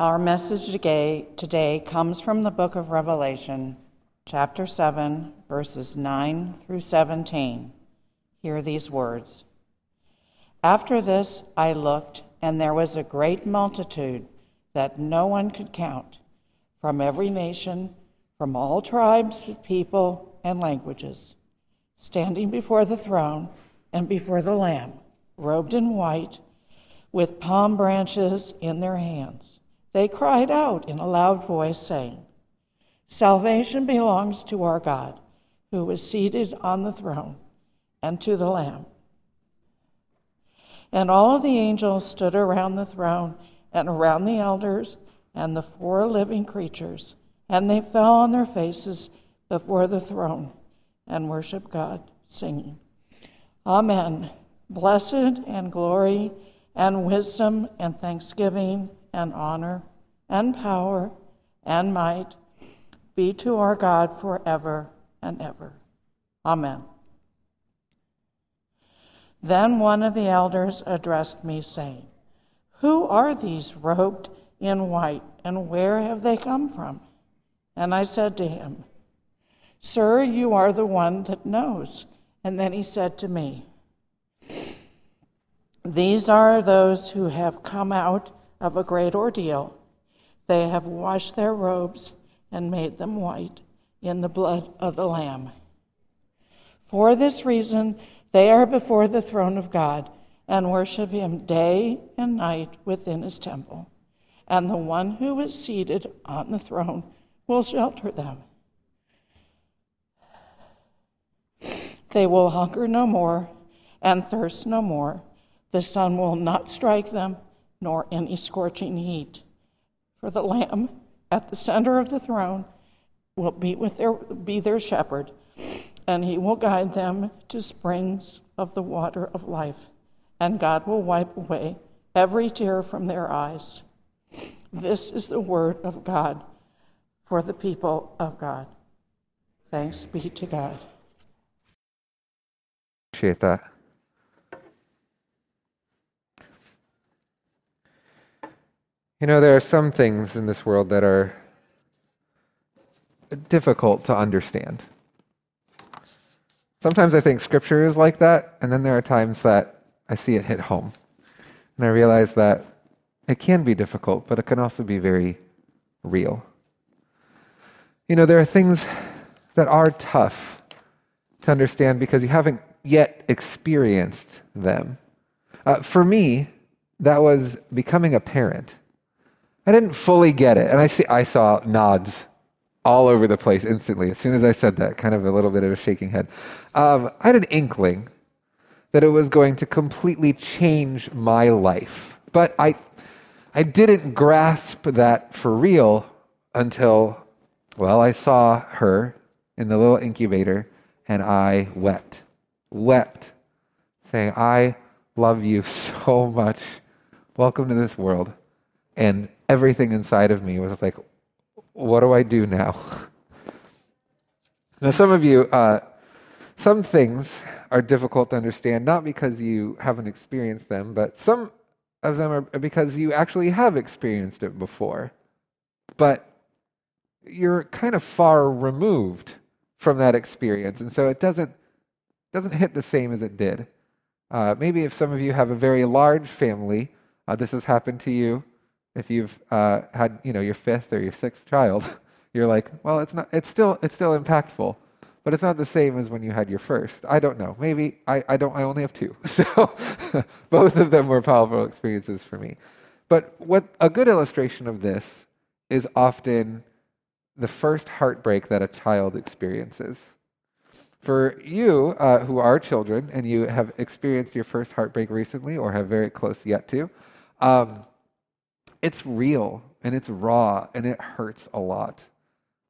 Our message today, comes from the book of Revelation, chapter 7, verses 9 through 17. Hear these words After this I looked, and there was a great multitude that no one could count, from every nation, from all tribes, people, and languages, standing before the throne and before the Lamb, robed in white, with palm branches in their hands. They cried out in a loud voice, saying, Salvation belongs to our God, who is seated on the throne, and to the Lamb. And all the angels stood around the throne and around the elders and the four living creatures, and they fell on their faces before the throne and worshiped God, singing, Amen. Blessed and glory and wisdom and thanksgiving and honor and power and might be to our God forever and ever. Amen. Then one of the elders addressed me, saying, Who are these robed in white, and where have they come from? And I said to him, Sir, you are the one that knows. And then he said to me, These are those who have come out of a great ordeal. They have washed their robes and made them white in the blood of the Lamb. For this reason, they are before the throne of God and worship him day and night within his temple. And the one who is seated on the throne will shelter them. They will hunger no more and thirst no more. The sun will not strike them, nor any scorching heat. For the Lamb at the center of the throne will be, with their, be their shepherd, and he will guide them to springs of the water of life, and God will wipe away every tear from their eyes. This is the word of God for the people of God. Thanks be to God appreciate that. You know, there are some things in this world that are difficult to understand. Sometimes I think scripture is like that, and then there are times that I see it hit home. And I realize that it can be difficult, but it can also be very real. You know, there are things that are tough to understand because you haven't yet experienced them. Uh, for me, that was becoming a parent. I didn't fully get it, and I see I saw nods all over the place instantly as soon as I said that. Kind of a little bit of a shaking head. Um, I had an inkling that it was going to completely change my life, but I, I didn't grasp that for real until, well, I saw her in the little incubator, and I wept wept, saying, I love you so much. Welcome to this world. And everything inside of me was like, what do I do now? now, some of you, uh, some things are difficult to understand, not because you haven't experienced them, but some of them are because you actually have experienced it before. But you're kind of far removed from that experience. And so it doesn't doesn't hit the same as it did. Uh, maybe if some of you have a very large family, uh, this has happened to you. If you've uh, had, you know, your fifth or your sixth child, you're like, well, it's not. It's still, it's still impactful, but it's not the same as when you had your first. I don't know. Maybe I, I don't. I only have two, so both of them were powerful experiences for me. But what a good illustration of this is often the first heartbreak that a child experiences. For you uh, who are children and you have experienced your first heartbreak recently or have very close yet to, um, it's real and it's raw and it hurts a lot.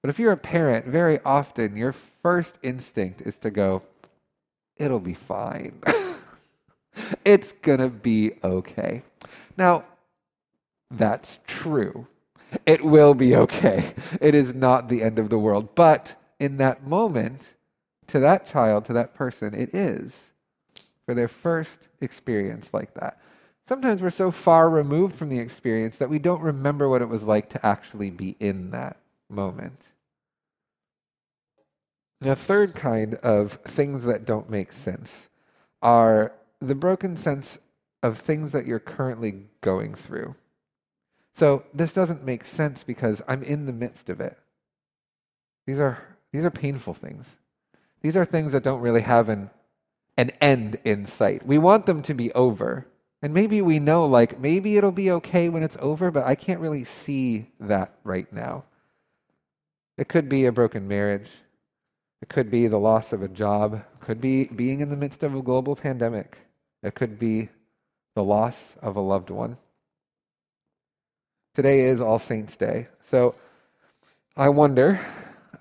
But if you're a parent, very often your first instinct is to go, it'll be fine. it's going to be okay. Now, that's true. It will be okay. It is not the end of the world. But in that moment, to that child, to that person, it is for their first experience like that. Sometimes we're so far removed from the experience that we don't remember what it was like to actually be in that moment. The third kind of things that don't make sense are the broken sense of things that you're currently going through. So this doesn't make sense because I'm in the midst of it. These are, these are painful things. These are things that don't really have an, an end in sight. We want them to be over. And maybe we know, like, maybe it'll be okay when it's over, but I can't really see that right now. It could be a broken marriage. It could be the loss of a job. It could be being in the midst of a global pandemic. It could be the loss of a loved one. Today is All Saints' Day. So I wonder,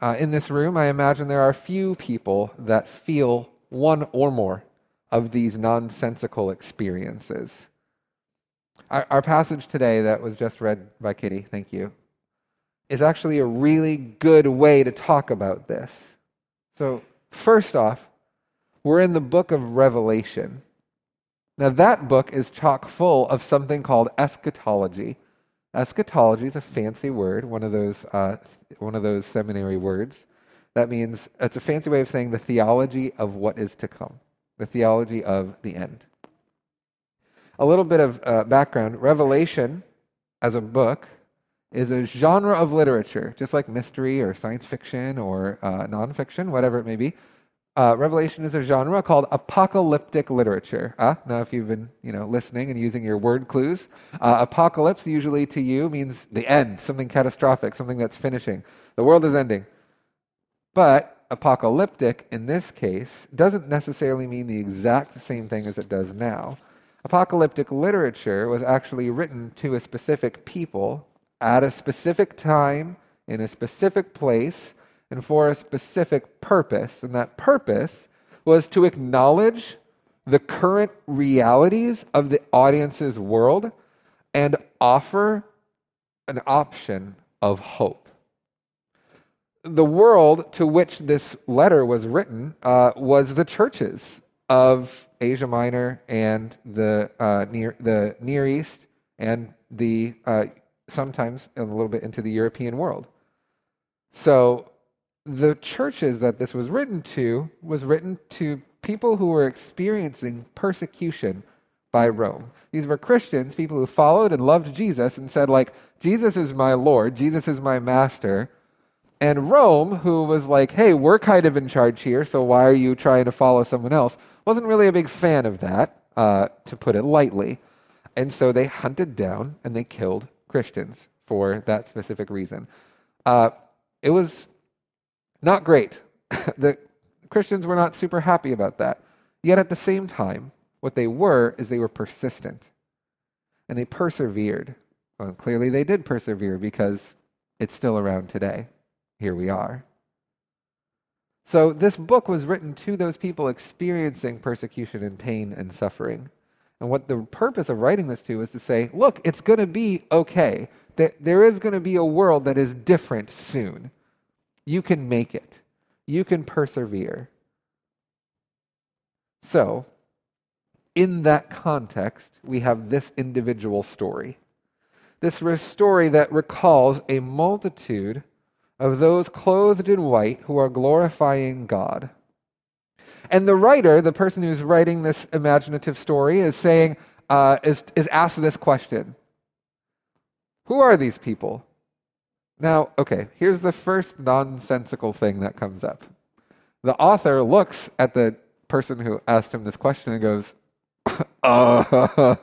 uh, in this room, I imagine there are few people that feel one or more of these nonsensical experiences. Our, our passage today, that was just read by Kitty, thank you, is actually a really good way to talk about this. So, first off, we're in the book of Revelation. Now, that book is chock full of something called eschatology. Eschatology is a fancy word, one of those, uh, one of those seminary words. That means it's a fancy way of saying the theology of what is to come, the theology of the end. A little bit of uh, background Revelation, as a book, is a genre of literature, just like mystery or science fiction or uh, nonfiction, whatever it may be. Uh, Revelation is a genre called apocalyptic literature. Uh, now, if you've been, you know, listening and using your word clues, uh, apocalypse usually to you means the end, something catastrophic, something that's finishing. The world is ending. But apocalyptic in this case doesn't necessarily mean the exact same thing as it does now. Apocalyptic literature was actually written to a specific people at a specific time in a specific place and for a specific purpose. And that purpose was to acknowledge the current realities of the audience's world and offer an option of hope. The world to which this letter was written uh, was the churches of Asia Minor and the, uh, near, the Near East and the uh, sometimes a little bit into the European world. So the churches that this was written to was written to people who were experiencing persecution by Rome. These were Christians, people who followed and loved Jesus and said like Jesus is my Lord, Jesus is my master. And Rome, who was like, hey, we're kind of in charge here, so why are you trying to follow someone else? Wasn't really a big fan of that, uh, to put it lightly. And so they hunted down and they killed Christians for that specific reason. Uh, it was not great. the Christians were not super happy about that. Yet at the same time, what they were is they were persistent and they persevered. Well, clearly they did persevere because it's still around today. Here we are. So, this book was written to those people experiencing persecution and pain and suffering. And what the purpose of writing this to is to say, look, it's going to be okay. There is going to be a world that is different soon. You can make it, you can persevere. So, in that context, we have this individual story. This story that recalls a multitude of those clothed in white who are glorifying God. And the writer, the person who's writing this imaginative story, is saying, uh, is, is asked this question Who are these people? Now, okay, here's the first nonsensical thing that comes up. The author looks at the person who asked him this question and goes, uh,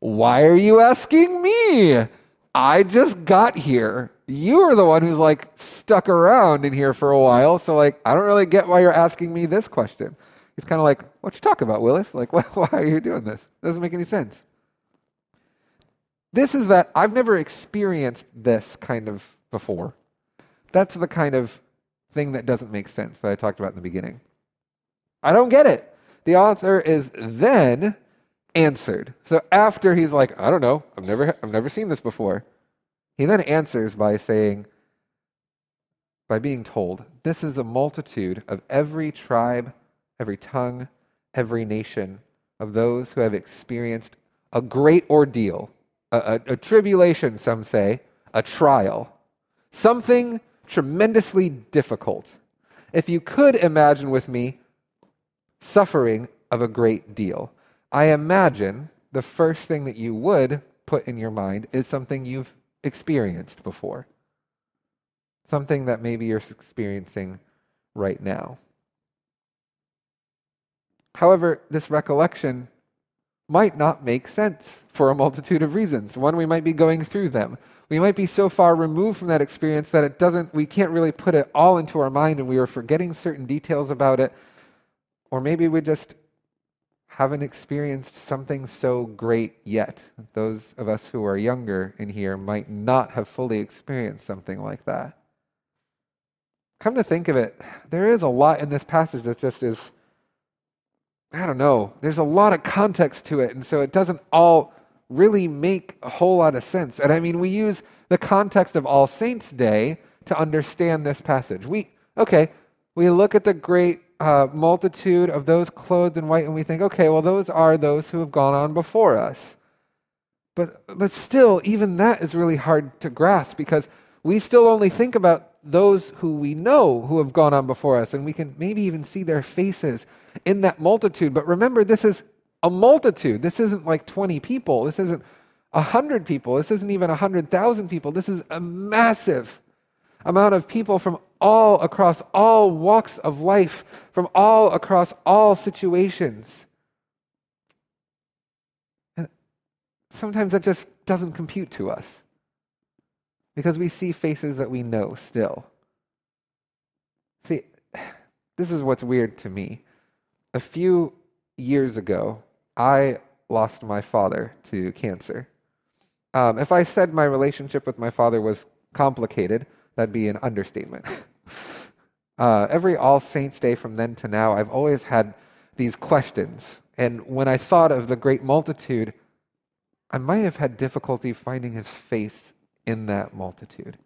why are you asking me? I just got here. You are the one who's like stuck around in here for a while. So, like, I don't really get why you're asking me this question. He's kind of like, What you talking about, Willis? Like, why, why are you doing this? It doesn't make any sense. This is that I've never experienced this kind of before. That's the kind of thing that doesn't make sense that I talked about in the beginning. I don't get it. The author is then answered. So after he's like, I don't know, I've never I've never seen this before. He then answers by saying by being told, this is a multitude of every tribe, every tongue, every nation of those who have experienced a great ordeal, a, a, a tribulation, some say, a trial, something tremendously difficult. If you could imagine with me suffering of a great deal, I imagine the first thing that you would put in your mind is something you've experienced before, something that maybe you're experiencing right now. However, this recollection might not make sense for a multitude of reasons. One, we might be going through them. We might be so far removed from that experience that it doesn't, we can't really put it all into our mind and we are forgetting certain details about it. Or maybe we just haven't experienced something so great yet. Those of us who are younger in here might not have fully experienced something like that. Come to think of it, there is a lot in this passage that just is I don't know, there's a lot of context to it, and so it doesn't all really make a whole lot of sense. And I mean, we use the context of All Saints' Day to understand this passage. We, okay, we look at the great uh, multitude of those clothed in white and we think, okay, well, those are those who have gone on before us. But, but still, even that is really hard to grasp because we still only think about those who we know who have gone on before us, and we can maybe even see their faces in that multitude. But remember, this is a multitude. This isn't like 20 people. This isn't 100 people. This isn't even 100,000 people. This is a massive amount of people from all across all walks of life, from all across all situations. And sometimes that just doesn't compute to us because we see faces that we know still. See, this is what's weird to me a few years ago, I lost my father to cancer. Um, if I said my relationship with my father was complicated, that'd be an understatement. uh, every All Saints Day from then to now, I've always had these questions. And when I thought of the great multitude, I might have had difficulty finding his face in that multitude.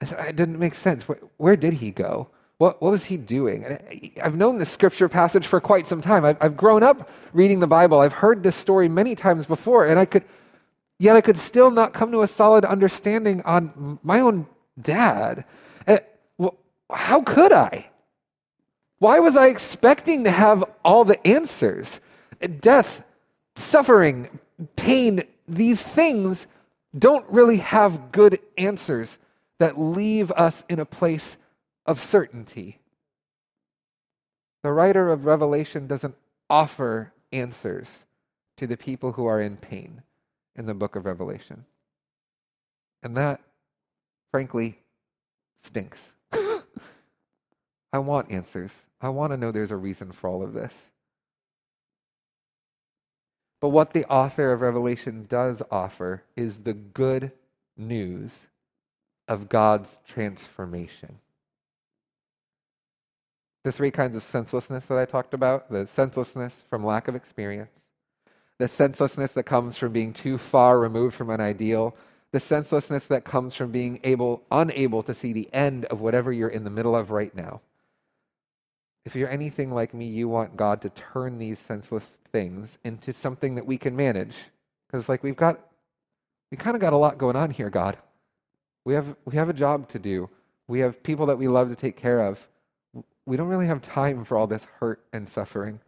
It didn't make sense. Where did he go? What, what was he doing? And I've known this scripture passage for quite some time. I've, I've grown up reading the Bible. I've heard this story many times before, and I could, yet I could still not come to a solid understanding on my own dad. Uh, how could I? Why was I expecting to have all the answers? Death, suffering, pain, these things don't really have good answers that leave us in a place of certainty. The writer of Revelation doesn't offer answers to the people who are in pain in the book of Revelation. And that, frankly, stinks. I want answers. I want to know there's a reason for all of this. But what the author of Revelation does offer is the good news of God's transformation the three kinds of senselessness that I talked about the senselessness from lack of experience, the senselessness that comes from being too far removed from an ideal, the senselessness that comes from being able, unable to see the end of whatever you're in the middle of right now. If you're anything like me, you want God to turn these senseless things into something that we can manage. Because, like, we've got, we kind of got a lot going on here, God. We have, we have a job to do. We have people that we love to take care of we don't really have time for all this hurt and suffering.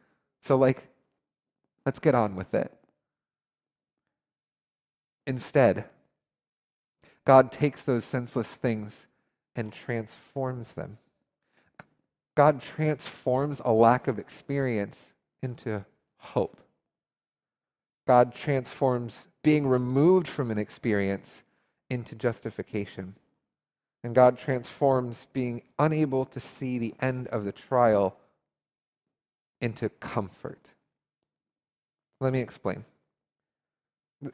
So, like, let's get on with it. Instead, God takes those senseless things and transforms them. God transforms a lack of experience into hope. God transforms being removed from an experience into justification. And God transforms being unable to see the end of the trial into comfort. Let me explain.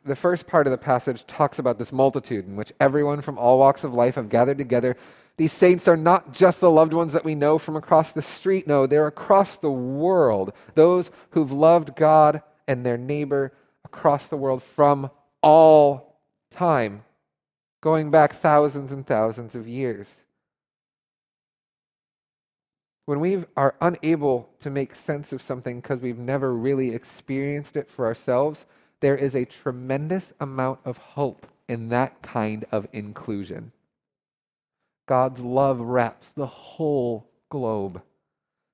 The first part of the passage talks about this multitude in which everyone from all walks of life have gathered together. These saints are not just the loved ones that we know from across the street. No, they're across the world. Those who've loved God and their neighbor across the world from all time going back thousands and thousands of years. When we are unable to make sense of something because we've never really experienced it for ourselves, there is a tremendous amount of hope in that kind of inclusion. God's love wraps the whole globe.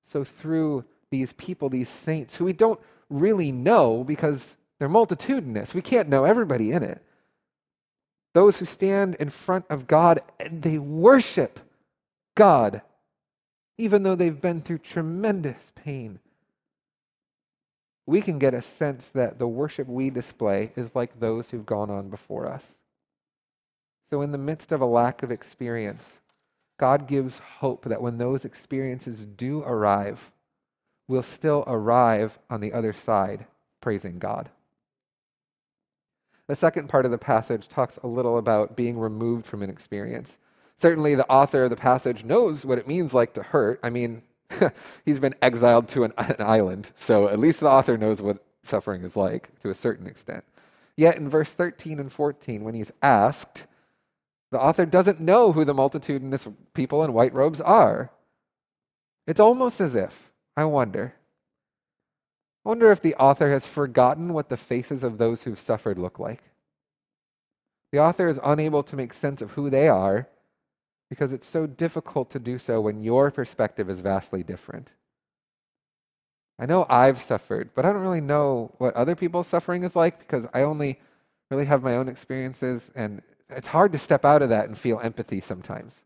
So, through these people, these saints, who we don't really know because they're multitudinous, we can't know everybody in it. Those who stand in front of God and they worship God even though they've been through tremendous pain. We can get a sense that the worship we display is like those who've gone on before us. So, in the midst of a lack of experience, God gives hope that when those experiences do arrive, we'll still arrive on the other side praising God. The second part of the passage talks a little about being removed from an experience. Certainly, the author of the passage knows what it means like to hurt. I mean, he's been exiled to an, an island, so at least the author knows what suffering is like to a certain extent. Yet in verse 13 and 14, when he's asked, the author doesn't know who the multitudinous people in white robes are. It's almost as if, I wonder, I wonder if the author has forgotten what the faces of those who've suffered look like. The author is unable to make sense of who they are because it's so difficult to do so when your perspective is vastly different. I know I've suffered, but I don't really know what other people's suffering is like because I only really have my own experiences, and it's hard to step out of that and feel empathy sometimes.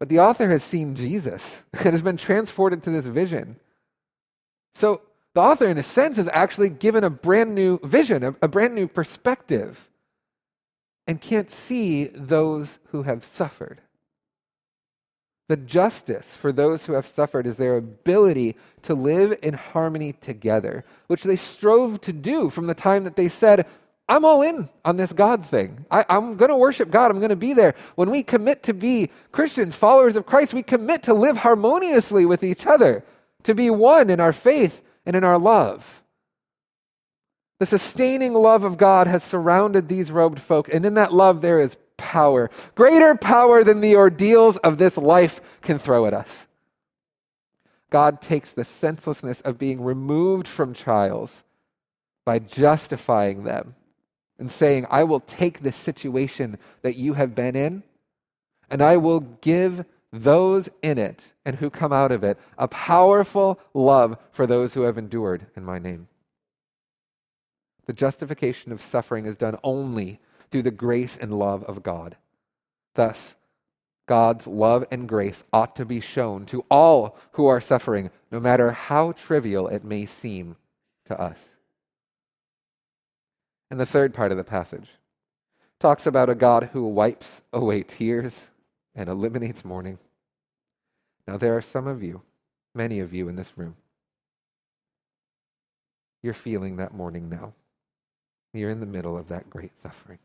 But the author has seen Jesus and has been transported to this vision. So the author, in a sense, is actually given a brand new vision, a, a brand new perspective and can't see those who have suffered. The justice for those who have suffered is their ability to live in harmony together, which they strove to do from the time that they said, I'm all in on this God thing. I, am going to worship God. I'm going to be there. When we commit to be Christians, followers of Christ, we commit to live harmoniously with each other, to be one in our faith and in our love. The sustaining love of God has surrounded these robed folk, and in that love there is power, greater power than the ordeals of this life can throw at us. God takes the senselessness of being removed from trials by justifying them and saying, I will take this situation that you have been in, and I will give those in it and who come out of it a powerful love for those who have endured in my name. The justification of suffering is done only through the grace and love of God. Thus, God's love and grace ought to be shown to all who are suffering, no matter how trivial it may seem to us. And the third part of the passage talks about a God who wipes away tears and eliminates mourning. Now, there are some of you, many of you in this room, you're feeling that mourning now. You're in the middle of that great suffering,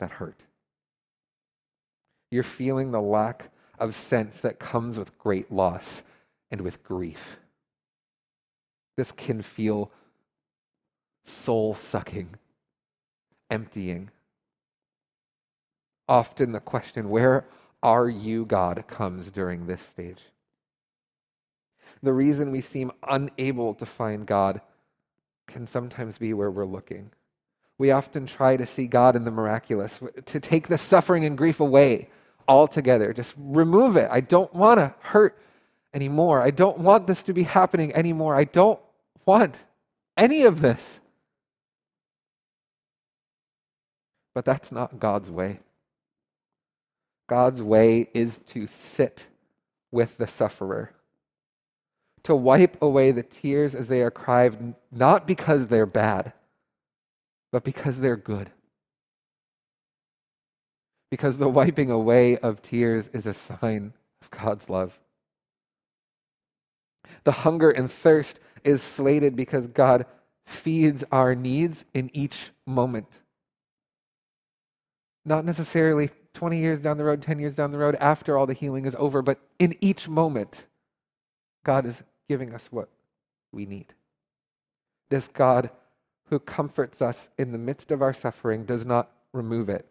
that hurt. You're feeling the lack of sense that comes with great loss and with grief. This can feel soul sucking, emptying. Often the question, Where are you, God, comes during this stage. The reason we seem unable to find God can sometimes be where we're looking. We often try to see God in the miraculous, to take the suffering and grief away altogether. Just remove it. I don't want to hurt anymore. I don't want this to be happening anymore. I don't want any of this. But that's not God's way. God's way is to sit with the sufferer to wipe away the tears as they are cried, not because they're bad, but because they're good. Because the wiping away of tears is a sign of God's love. The hunger and thirst is slated because God feeds our needs in each moment. Not necessarily 20 years down the road, 10 years down the road, after all the healing is over, but in each moment, God is giving us what we need. This God who comforts us in the midst of our suffering does not remove it.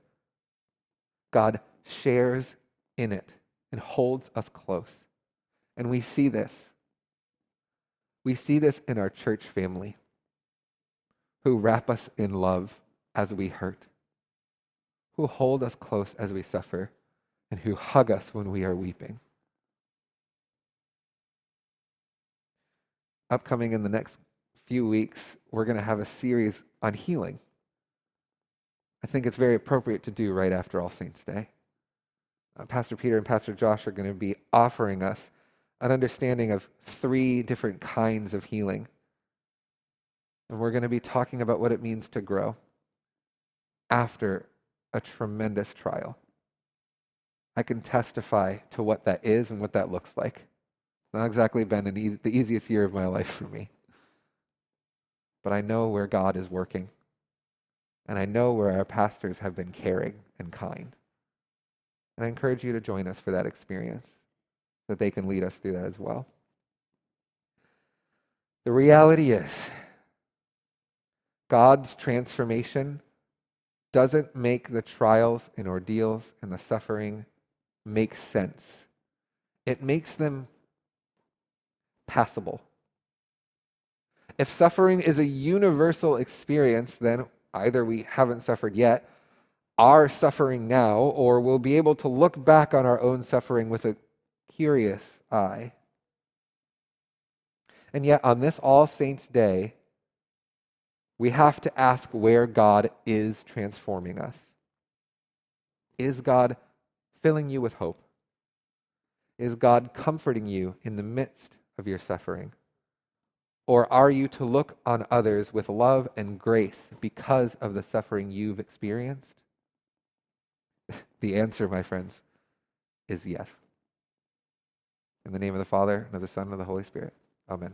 God shares in it and holds us close. And we see this. We see this in our church family who wrap us in love as we hurt, who hold us close as we suffer, and who hug us when we are weeping. Upcoming in the next few weeks, we're going to have a series on healing. I think it's very appropriate to do right after All Saints' Day. Uh, Pastor Peter and Pastor Josh are going to be offering us an understanding of three different kinds of healing. And we're going to be talking about what it means to grow after a tremendous trial. I can testify to what that is and what that looks like. It's not exactly been e- the easiest year of my life for me. But I know where God is working. And I know where our pastors have been caring and kind. And I encourage you to join us for that experience so that they can lead us through that as well. The reality is, God's transformation doesn't make the trials and ordeals and the suffering make sense. It makes them passable. If suffering is a universal experience, then either we haven't suffered yet, are suffering now, or we'll be able to look back on our own suffering with a curious eye. And yet, on this All Saints' Day, we have to ask where God is transforming us. Is God filling you with hope? Is God comforting you in the midst of your suffering? Or are you to look on others with love and grace because of the suffering you've experienced? the answer, my friends, is yes. In the name of the Father, and of the Son, and of the Holy Spirit. Amen.